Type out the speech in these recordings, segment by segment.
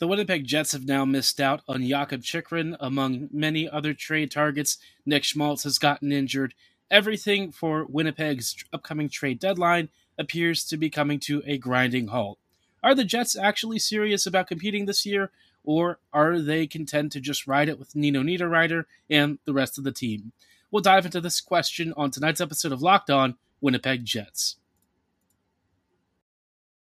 The Winnipeg Jets have now missed out on Jakob Chychrun among many other trade targets. Nick Schmaltz has gotten injured. Everything for Winnipeg's upcoming trade deadline appears to be coming to a grinding halt. Are the Jets actually serious about competing this year, or are they content to just ride it with Nino Niederreiter and the rest of the team? We'll dive into this question on tonight's episode of Locked On Winnipeg Jets.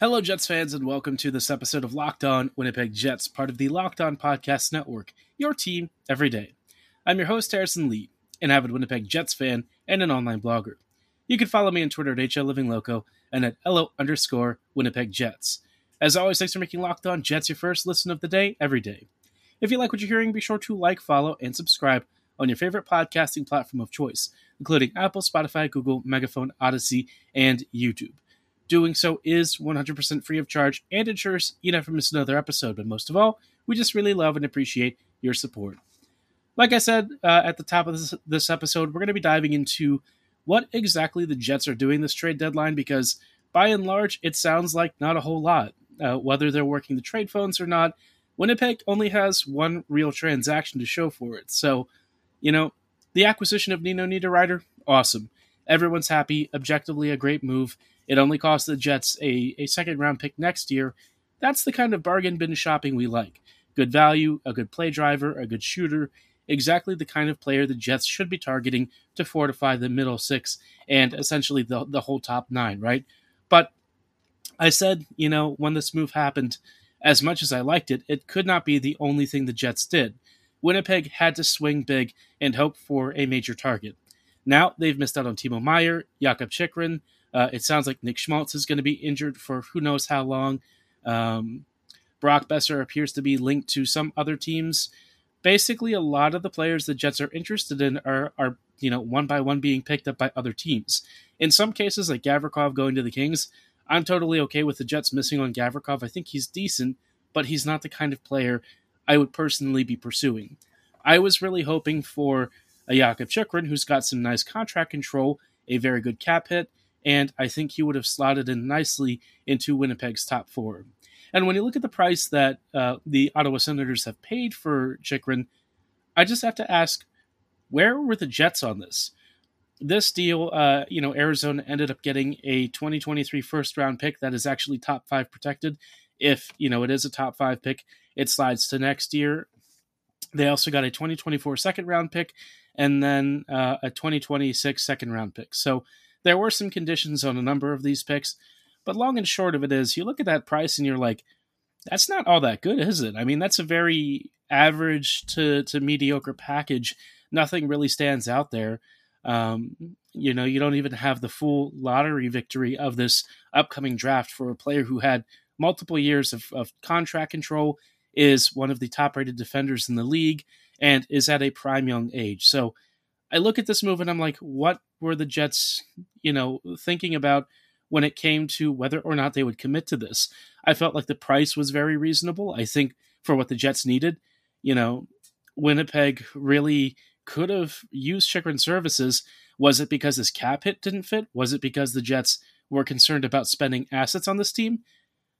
Hello, Jets fans, and welcome to this episode of Locked On Winnipeg Jets, part of the Locked On Podcast Network, your team every day. I'm your host, Harrison Lee, an avid Winnipeg Jets fan and an online blogger. You can follow me on Twitter at HLLivingLoco and at LO underscore Winnipeg Jets. As always, thanks for making Locked On Jets your first listen of the day every day. If you like what you're hearing, be sure to like, follow, and subscribe on your favorite podcasting platform of choice, including Apple, Spotify, Google, Megaphone, Audacy, and YouTube. Doing so is 100% free of charge and ensures you never miss another episode. But most of all, we just really love and appreciate your support. Like I said uh, at the top of this, this episode, we're going to be diving into what exactly the Jets are doing this trade deadline because, by and large, it sounds like not a whole lot. Uh, whether they're working the trade phones or not, Winnipeg only has one real transaction to show for it. So, you know, the acquisition of Nino Niederreiter, awesome. Everyone's happy, objectively a great move. It only costs the Jets a, a second round pick next year. That's the kind of bargain bin shopping we like. Good value, a good play driver, a good shooter, exactly the kind of player the Jets should be targeting to fortify the middle six and essentially the, the whole top nine, right? But I said, you know, when this move happened, as much as I liked it, it could not be the only thing the Jets did. Winnipeg had to swing big and hope for a major target. Now they've missed out on Timo Meier, Jakob Chychrun, uh, it sounds like Nick Schmaltz is going to be injured for who knows how long. Um, Brock Boeser appears to be linked to some other teams. Basically, a lot of the players the Jets are interested in are, are you know one by one being picked up by other teams. In some cases, like Gavrikov going to the Kings, I'm totally okay with the Jets missing on Gavrikov. I think he's decent, but he's not the kind of player I would personally be pursuing. I was really hoping for a Jakob Chychrun who's got some nice contract control, a very good cap hit, and I think he would have slotted in nicely into Winnipeg's top four. And when you look at the price that uh, the Ottawa Senators have paid for Chychrun, I just have to ask, where were the Jets on this? This deal, uh, you know, Arizona ended up getting a 2023 first round pick that is actually top five protected. If, you know, it is a top five pick, it slides to next year. They also got a 2024 second round pick and then uh, a 2026 second round pick. So there were some conditions on a number of these picks, but long and short of it is you look at that price and you're like, that's not all that good, is it? I mean, that's a very average to, to mediocre package. Nothing really stands out there. Um, you know, you don't even have the full lottery victory of this upcoming draft for a player who had multiple years of, of contract control, is one of the top rated defenders in the league, and is at a prime young age. So I look at this move and I'm like, what were the Jets, you know, thinking about when it came to whether or not they would commit to this? I felt like the price was very reasonable. I think for what the Jets needed, you know, Winnipeg really could have used Chychrun services. Was it because his cap hit didn't fit? Was it because the Jets were concerned about spending assets on this team?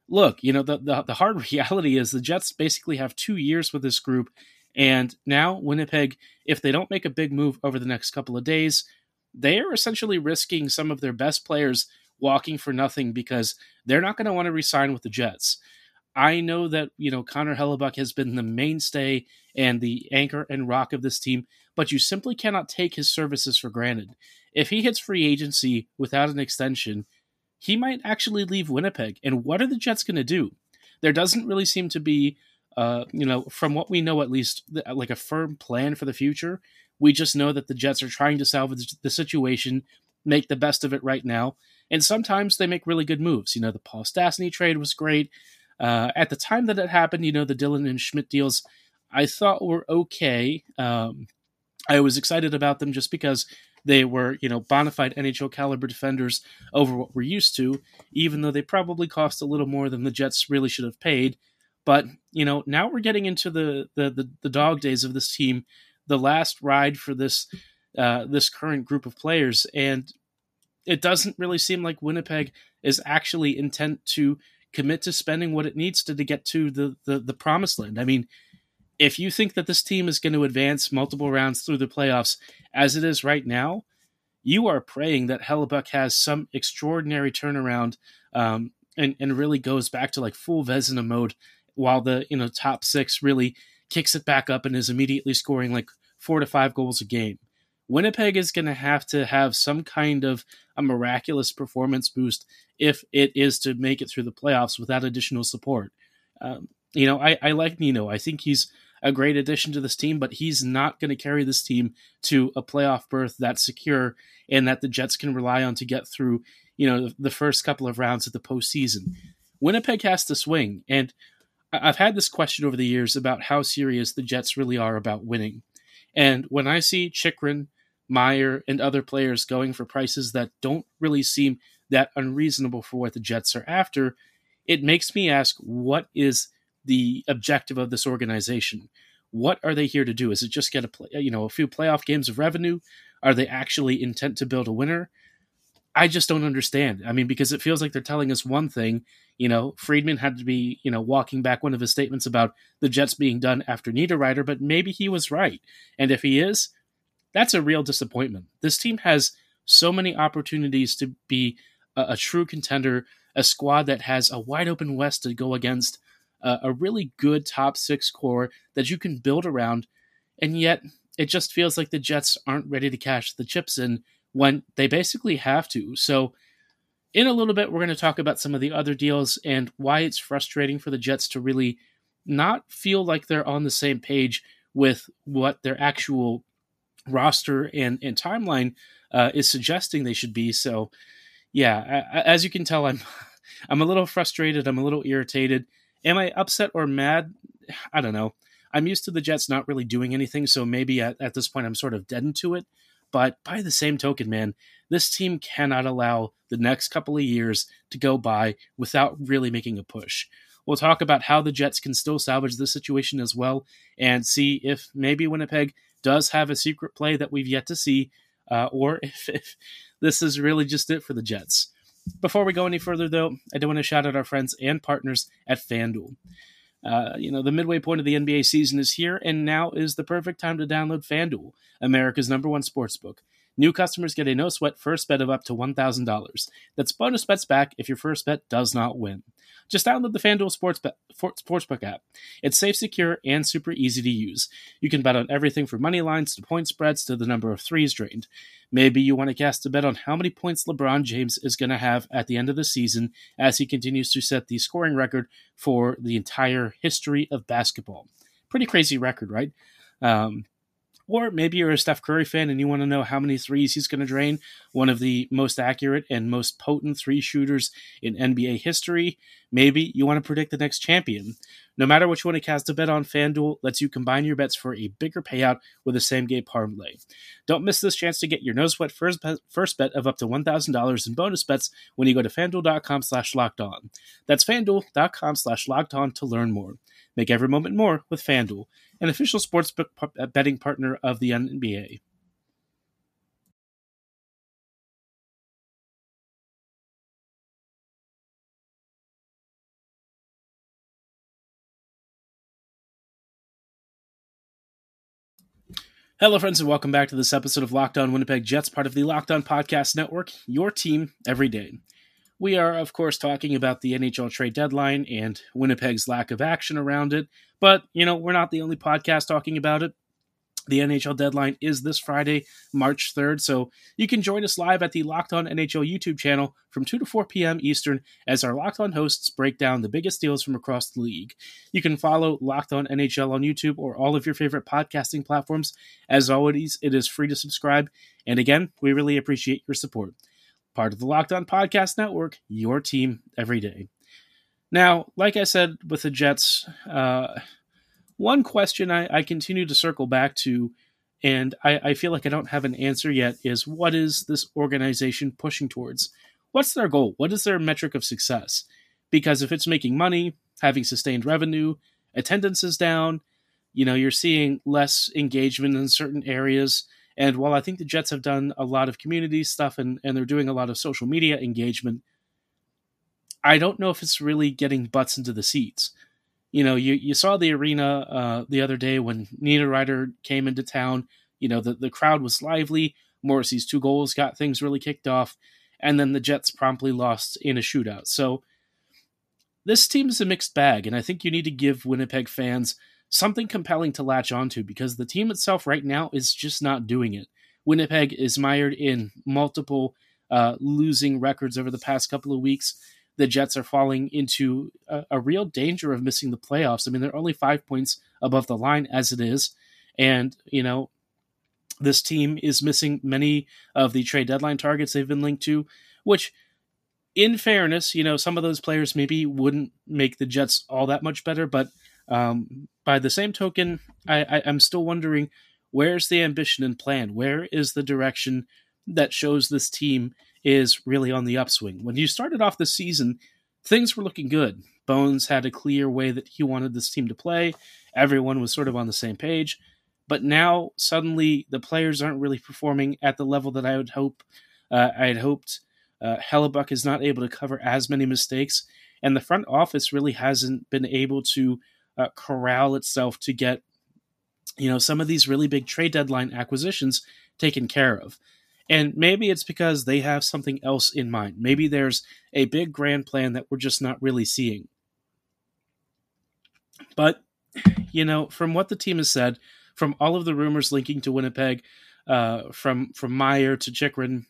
Look, you know, the, the, the hard reality is the Jets basically have two years with this group and now, Winnipeg, if they don't make a big move over the next couple of days, they are essentially risking some of their best players walking for nothing because they're not going to want to resign with the Jets. I know that, you know, Connor Hellebuyck has been the mainstay and the anchor and rock of this team, but you simply cannot take his services for granted. If he hits free agency without an extension, he might actually leave Winnipeg. And what are the Jets going to do? There doesn't really seem to be uh, you know, from what we know, at least like a firm plan for the future. We just know that the Jets are trying to salvage the situation, make the best of it right now, and sometimes they make really good moves. You know, the Paul Stastny trade was great. Uh, at the time that it happened, you know, the Dillon and Schmidt deals I thought were okay. Um, I was excited about them just because they were, you know, bona fide NHL caliber defenders over what we're used to, even though they probably cost a little more than the Jets really should have paid. But you know, now we're getting into the the the, the dog days of this team, the last ride for this uh, this current group of players, and it doesn't really seem like Winnipeg is actually intent to commit to spending what it needs to to get to the the, the promised land. I mean, if you think that this team is going to advance multiple rounds through the playoffs as it is right now, you are praying that Hellebuyck has some extraordinary turnaround um, and, and really goes back to like full Vezina mode while the you know top six really kicks it back up and is immediately scoring like four to five goals a game. Winnipeg is going to have to have some kind of a miraculous performance boost if it is to make it through the playoffs without additional support. Um, you know, I, I like Nino. I think he's a great addition to this team, but he's not going to carry this team to a playoff berth that's secure and that the Jets can rely on to get through, you know, the first couple of rounds of the postseason. Winnipeg has to swing, and I've had this question over the years about how serious the Jets really are about winning. And when I see Chychrun, Meier, and other players going for prices that don't really seem that unreasonable for what the Jets are after, it makes me ask what is the objective of this organization. What are they here to do? Is it just get a play, you know a few playoff games of revenue? Are they actually intent to build a winner? I just don't understand. I mean, because it feels like they're telling us one thing. You know, Friedman had to be, you know, walking back one of his statements about the Jets being done after Niederreiter, but maybe he was right. And if he is, that's a real disappointment. This team has so many opportunities to be a, a true contender, a squad that has a wide open West to go against, uh, a really good top six core that you can build around, and yet it just feels like the Jets aren't ready to cash the chips in when they basically have to. So, in a little bit, we're going to talk about some of the other deals and why it's frustrating for the Jets to really not feel like they're on the same page with what their actual roster and, and timeline uh, is suggesting they should be. So, yeah, as you can tell, I'm I'm a little frustrated. I'm a little irritated. Am I upset or mad? I don't know. I'm used to the Jets not really doing anything, so maybe at, at this point I'm sort of deadened to it. But by the same token, man, this team cannot allow the next couple of years to go by without really making a push. We'll talk about how the Jets can still salvage this situation as well and see if maybe Winnipeg does have a secret play that we've yet to see, uh, or if, if this is really just it for the Jets. Before we go any further, though, I do want to shout out our friends and partners at FanDuel. Uh, you know, the midway point of the NBA season is here, and now is the perfect time to download FanDuel, America's number one sportsbook. New customers get a no sweat first bet of up to $1,000. That's bonus bets back if your first bet does not win. Just download the FanDuel Sports Sportsbook app. It's safe, secure, and super easy to use. You can bet on everything from money lines to point spreads to the number of threes drained. Maybe you want to cast a bet on how many points LeBron James is going to have at the end of the season as he continues to set the scoring record for the entire history of basketball. Pretty crazy record, right? Um, or maybe you're a Steph Curry fan and you want to know how many threes he's going to drain, one of the most accurate and most potent three shooters in NBA history. Maybe you want to predict the next champion. No matter what you want to cast a bet on, FanDuel lets you combine your bets for a bigger payout with a same game parlay. Don't miss this chance to get your no sweat first bet, first bet of up to $1,000 in bonus bets when you go to fanduel.com slash locked on. That's fanduel.com slash locked on to learn more. Make every moment more with FanDuel, an official sportsbook uh, betting partner of the NBA. Hello, friends, and welcome back to this episode of Locked On Winnipeg Jets, part of the Locked On Podcast Network, your team every day. We are, of course, talking about the NHL trade deadline and Winnipeg's lack of action around it. But, you know, we're not the only podcast talking about it. The NHL deadline is this Friday, March 3rd, so you can join us live at the Locked On NHL YouTube channel from 2 to 4 p.m. Eastern as our Locked On hosts break down the biggest deals from across the league. You can follow Locked On NHL on YouTube or all of your favorite podcasting platforms. As always, it is free to subscribe, and again, we really appreciate your support part of the Locked On Podcast Network, your team every day. Now, like I said with the Jets, uh, one question I, I, continue to circle back to, and I, I feel like I don't have an answer yet, is what is this organization pushing towards? What's their goal? What is their metric of success? Because if it's making money, having sustained revenue, attendance is down, you know, you're seeing less engagement in certain areas. And while I think the Jets have done a lot of community stuff and, and they're doing a lot of social media engagement, I don't know if it's really getting butts into the seats. You know, you, you saw the arena uh, the other day when Niederreiter came into town. You know, the, the crowd was lively. Morrissey's two goals got things really kicked off. And then the Jets promptly lost in a shootout. So this team is a mixed bag. And I think you need to give Winnipeg fans something compelling to latch onto because the team itself right now is just not doing it. Winnipeg is mired in multiple uh, losing records over the past couple of weeks the Jets are falling into a, a, real danger of missing the playoffs. I mean, they're only five points above the line as it is. And, you know, this team is missing many of the trade deadline targets they've been linked to, which, in fairness, you know, some of those players maybe wouldn't make the Jets all that much better. But um, by the same token, I, I, I'm still wondering where's the ambition and plan? Where is the direction that shows this team is really on the upswing. When you started off the season, things were looking good. Bones had a clear way that he wanted this team to play. Everyone was sort of on the same page. But now suddenly the players aren't really performing at the level that I would hope. Uh, I had hoped. Uh, Hellebuyck is not able to cover as many mistakes, and the front office really hasn't been able to uh, corral itself to get, you know, some of these really big trade deadline acquisitions taken care of. And maybe it's because they have something else in mind. Maybe there's a big grand plan that we're just not really seeing. But, you know, from what the team has said, from all of the rumors linking to Winnipeg, uh, from from meier to Chychrun,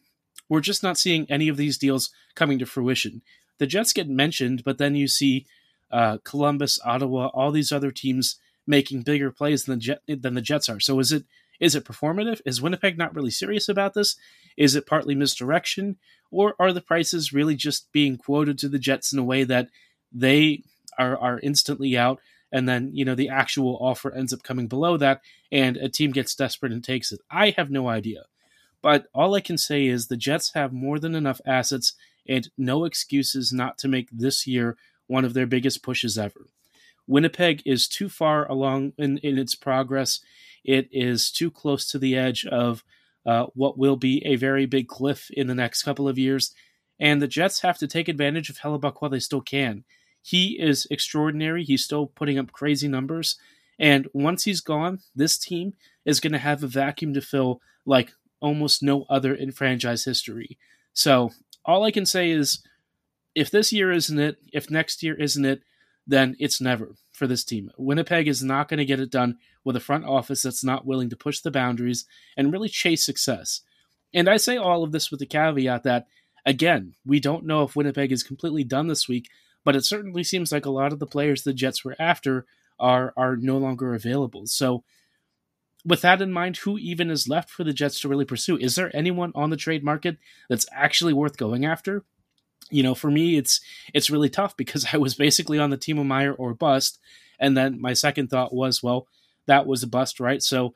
we're just not seeing any of these deals coming to fruition. The Jets get mentioned, but then you see uh, Columbus, Ottawa, all these other teams making bigger plays than the, Jet, than the Jets are. So is it is it performative? Is Winnipeg not really serious about this? Is it partly misdirection? Or are the prices really just being quoted to the Jets in a way that they are, are instantly out and then you know the actual offer ends up coming below that and a team gets desperate and takes it i have no idea but all i can say is the jets have more than enough assets and no excuses not to make this year one of their biggest pushes ever winnipeg is too far along in, in its progress it is too close to the edge of uh, what will be a very big cliff in the next couple of years. And the Jets have to take advantage of Hellebuyck while they still can. He is extraordinary. He's still putting up crazy numbers. And once he's gone, this team is going to have a vacuum to fill like almost no other in franchise history. So all I can say is if this year isn't it, if next year isn't it, then it's never for this team. Winnipeg is not going to get it done with a front office that's not willing to push the boundaries and really chase success. And I say all of this with the caveat that, again, we don't know if Winnipeg is completely done this week, but it certainly seems like a lot of the players the Jets were after are are no longer available. So with that in mind, who even is left for the Jets to really pursue? Is there anyone on the trade market that's actually worth going after? You know, for me, it's it's really tough because I was basically on the team of Meier or bust, and then my second thought was, well, that was a bust, right? So,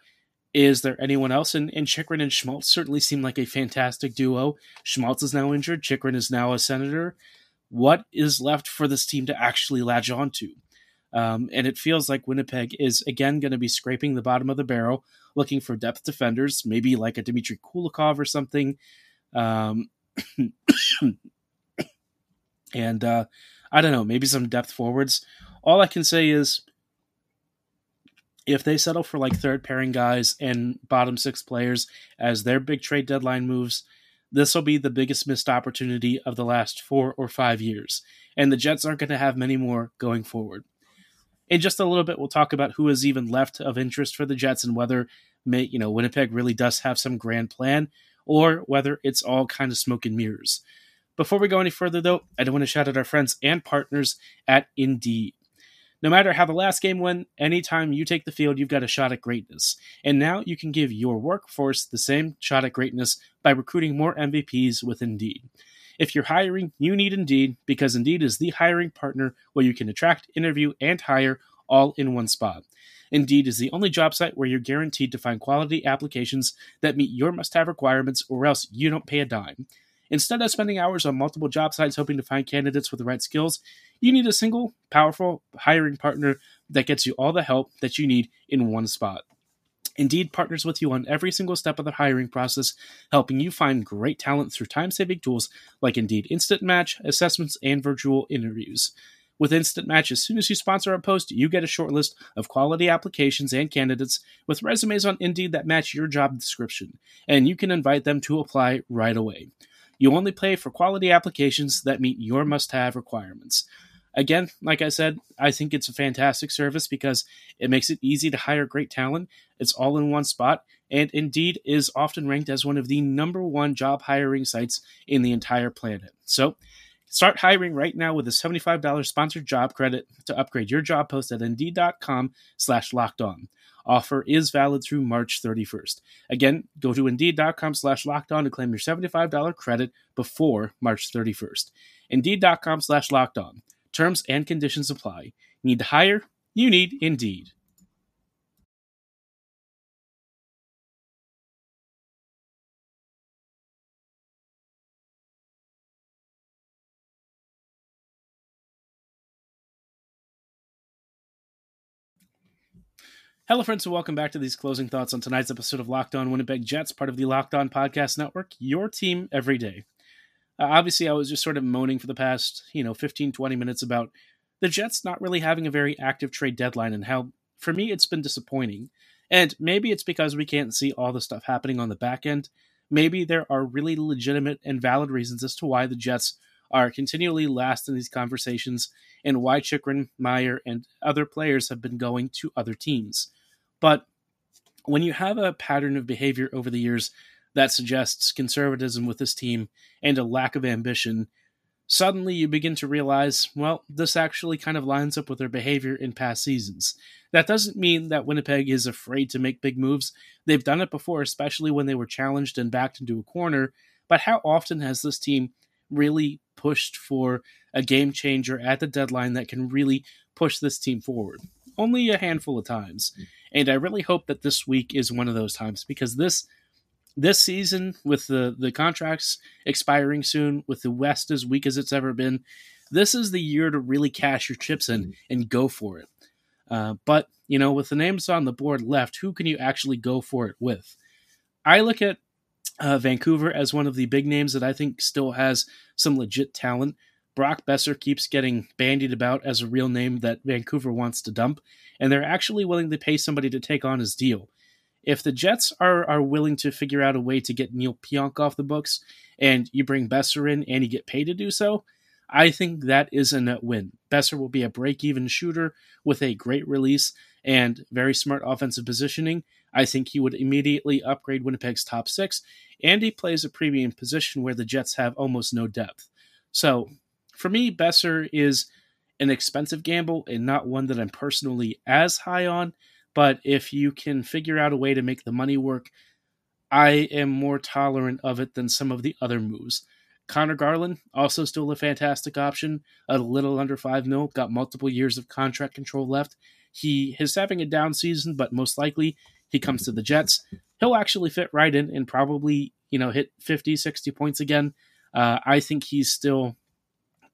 is there anyone else? And, and Chychrun and Schmaltz certainly seem like a fantastic duo. Schmaltz is now injured. Chychrun is now a senator. What is left for this team to actually latch onto? Um, and it feels like Winnipeg is again going to be scraping the bottom of the barrel, looking for depth defenders, maybe like a Dmitry Kulikov or something. Um, and uh, I don't know, maybe some depth forwards. All I can say is if they settle for like third pairing guys and bottom six players as their big trade deadline moves, this will be the biggest missed opportunity of the last four or five years. And the Jets aren't going to have many more going forward. In just a little bit, we'll talk about who is even left of interest for the Jets and whether you know Winnipeg really does have some grand plan or whether it's all kind of smoke and mirrors. Before we go any further, though, I do want to shout out our friends and partners at Indeed. No matter how the last game went, anytime you take the field, you've got a shot at greatness. And now you can give your workforce the same shot at greatness by recruiting more MVPs with Indeed. If you're hiring, you need Indeed because Indeed is the hiring partner where you can attract, interview, and hire all in one spot. Indeed is the only job site where you're guaranteed to find quality applications that meet your must have requirements, or else you don't pay a dime. Instead of spending hours on multiple job sites hoping to find candidates with the right skills, you need a single, powerful hiring partner that gets you all the help that you need in one spot. Indeed partners with you on every single step of the hiring process, helping you find great talent through time saving tools like Indeed Instant Match, assessments, and virtual interviews. With Instant Match, as soon as you sponsor a post, you get a short list of quality applications and candidates with resumes on Indeed that match your job description, and you can invite them to apply right away. You only pay for quality applications that meet your must have requirements. Again, like I said, I think it's a fantastic service because it makes it easy to hire great talent. It's all in one spot, and Indeed is often ranked as one of the number one job hiring sites in the entire planet. So, Start hiring right now with a $75 sponsored job credit to upgrade your job post at Indeed.com slash locked on. Offer is valid through March 31st. Again, go to Indeed.com slash locked on to claim your $75 credit before March 31st. Indeed.com slash locked on. Terms and conditions apply. Need to hire? You need Indeed. Hello, friends, and welcome back to these closing thoughts on tonight's episode of Locked On Winnipeg Jets, part of the Locked On Podcast Network, your team every day. Uh, obviously, I was just sort of moaning for the past, you know, 15, 20 minutes about the Jets not really having a very active trade deadline and how, for me, it's been disappointing. And maybe it's because we can't see all the stuff happening on the back end. Maybe there are really legitimate and valid reasons as to why the Jets are continually last in these conversations and why Chychrun, Meier, and other players have been going to other teams. But when you have a pattern of behavior over the years that suggests conservatism with this team and a lack of ambition, suddenly you begin to realize, well, this actually kind of lines up with their behavior in past seasons. That doesn't mean that Winnipeg is afraid to make big moves. They've done it before, especially when they were challenged and backed into a corner. But how often has this team really pushed for a game changer at the deadline that can really push this team forward? Only a handful of times. Mm. And I really hope that this week is one of those times because this this season with the the contracts expiring soon, with the West as weak as it's ever been, this is the year to really cash your chips in and go for it. Uh, but you know, with the names on the board left, who can you actually go for it with? I look at uh, Vancouver as one of the big names that I think still has some legit talent. Brock Boeser keeps getting bandied about as a real name that Vancouver wants to dump, and they're actually willing to pay somebody to take on his deal. If the Jets are, are willing to figure out a way to get Neal Pionk off the books, and you bring Boeser in and you get paid to do so, I think that is a net win. Boeser will be a break even shooter with a great release and very smart offensive positioning. I think he would immediately upgrade Winnipeg's top six, and he plays a premium position where the Jets have almost no depth. So, for me, Boeser is an expensive gamble and not one that I'm personally as high on. But if you can figure out a way to make the money work, I am more tolerant of it than some of the other moves. Conor Garland, also still a fantastic option, a little under 5 mil, got multiple years of contract control left. He is having a down season, but most likely he comes to the Jets. He'll actually fit right in and probably, you know, hit 50, 60 points again. Uh, I think he's still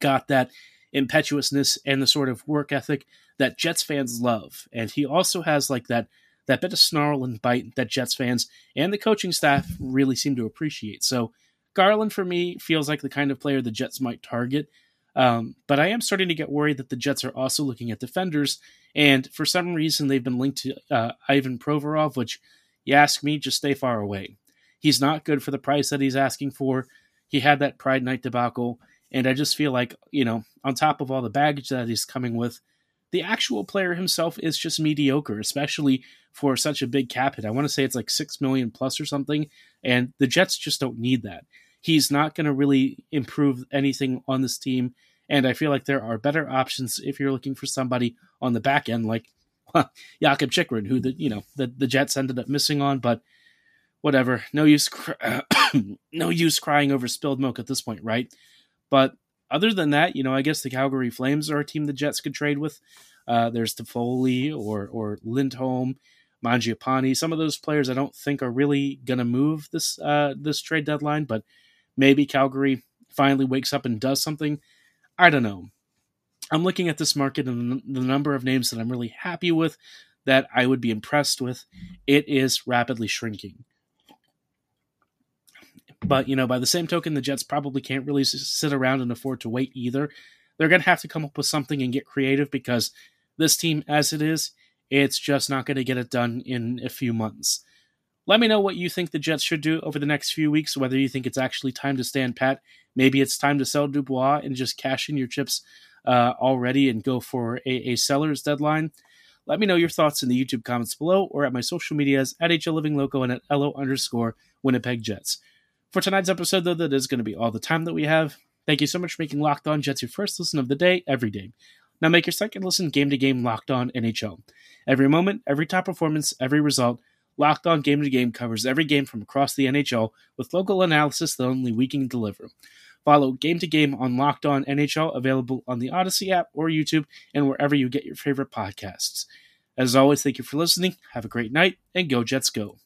got that impetuousness and the sort of work ethic that Jets fans love. And he also has like that that bit of snarl and bite that Jets fans and the coaching staff really seem to appreciate. So Garland for me feels like the kind of player the Jets might target. Um, but I am starting to get worried that the Jets are also looking at defenders, and for some reason they've been linked to uh, Ivan Provorov, which you ask me, just stay far away. He's not good for the price that he's asking for. He had that Pride Night debacle. And I just feel like, you know, on top of all the baggage that he's coming with, the actual player himself is just mediocre, especially for such a big cap hit. I want to say it's like six million plus or something, and the Jets just don't need that. He's not going to really improve anything on this team, and I feel like there are better options if you're looking for somebody on the back end, like Jakob Chychrun, who the you know the, the Jets ended up missing on, but whatever. No use, cr- no use crying over spilled milk at this point, right? But other than that, you know, I guess the Calgary Flames are a team the Jets could trade with. Uh, there's Toffoli or or Lindholm, Mangiapane. Some of those players I don't think are really gonna move this uh, this trade deadline, but maybe Calgary finally wakes up and does something. I don't know. I'm looking at this market and the number of names that I'm really happy with that I would be impressed with. It is rapidly shrinking. But, you know, by the same token, the Jets probably can't really sit around and afford to wait either. They're going to have to come up with something and get creative because this team, as it is, it's just not going to get it done in a few months. Let me know what you think the Jets should do over the next few weeks, whether you think it's actually time to stand pat. Maybe it's time to sell Dubois and just cash in your chips uh, already and go for a, a seller's deadline. Let me know your thoughts in the YouTube comments below or at my social medias at HL Living Loco and at LO underscore Winnipeg Jets. For tonight's episode, though, that is going to be all the time that we have. Thank you so much for making Locked On Jets your first listen of the day every day. Now make your second listen game to game Locked On NHL. Every moment, every top performance, every result, Locked On Game to Game covers every game from across the NHL with local analysis that only we can deliver. Follow Game to Game on Locked On NHL, available on the Audacy app or YouTube and wherever you get your favorite podcasts. As always, thank you for listening. Have a great night and go Jets go.